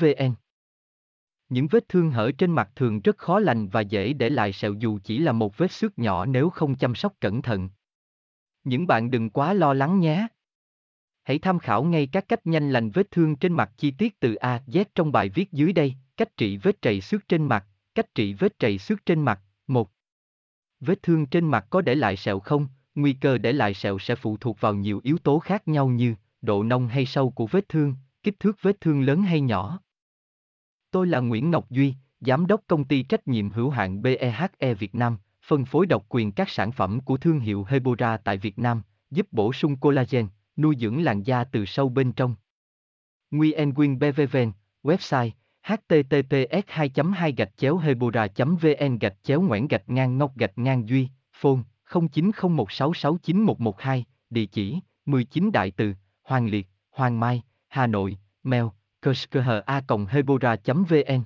vn những vết thương hở trên mặt thường rất khó lành và dễ để lại sẹo dù chỉ là một vết xước nhỏ nếu không chăm sóc cẩn thận. Những bạn đừng quá lo lắng nhé. Hãy tham khảo ngay các cách nhanh lành vết thương trên mặt chi tiết từ A Z trong bài viết dưới đây, cách trị vết trầy xước trên mặt, cách trị vết trầy xước trên mặt, 1. Vết thương trên mặt có để lại sẹo không? Nguy cơ để lại sẹo sẽ phụ thuộc vào nhiều yếu tố khác nhau như độ nông hay sâu của vết thương, kích thước vết thương lớn hay nhỏ. Tôi là Nguyễn Ngọc Duy, Giám đốc công ty trách nhiệm hữu hạn BEHE Việt Nam, phân phối độc quyền các sản phẩm của thương hiệu Hebora tại Việt Nam, giúp bổ sung collagen, nuôi dưỡng làn da từ sâu bên trong. Nguyen Quyên BVVN, website https 2 2 gạch chéo hebora vn gạch chéo ngoãn gạch ngang ngọc gạch ngang duy phone 0901669112 địa chỉ 19 đại từ hoàng liệt hoàng mai Hà Nội, mail, kushkha.hebora.vn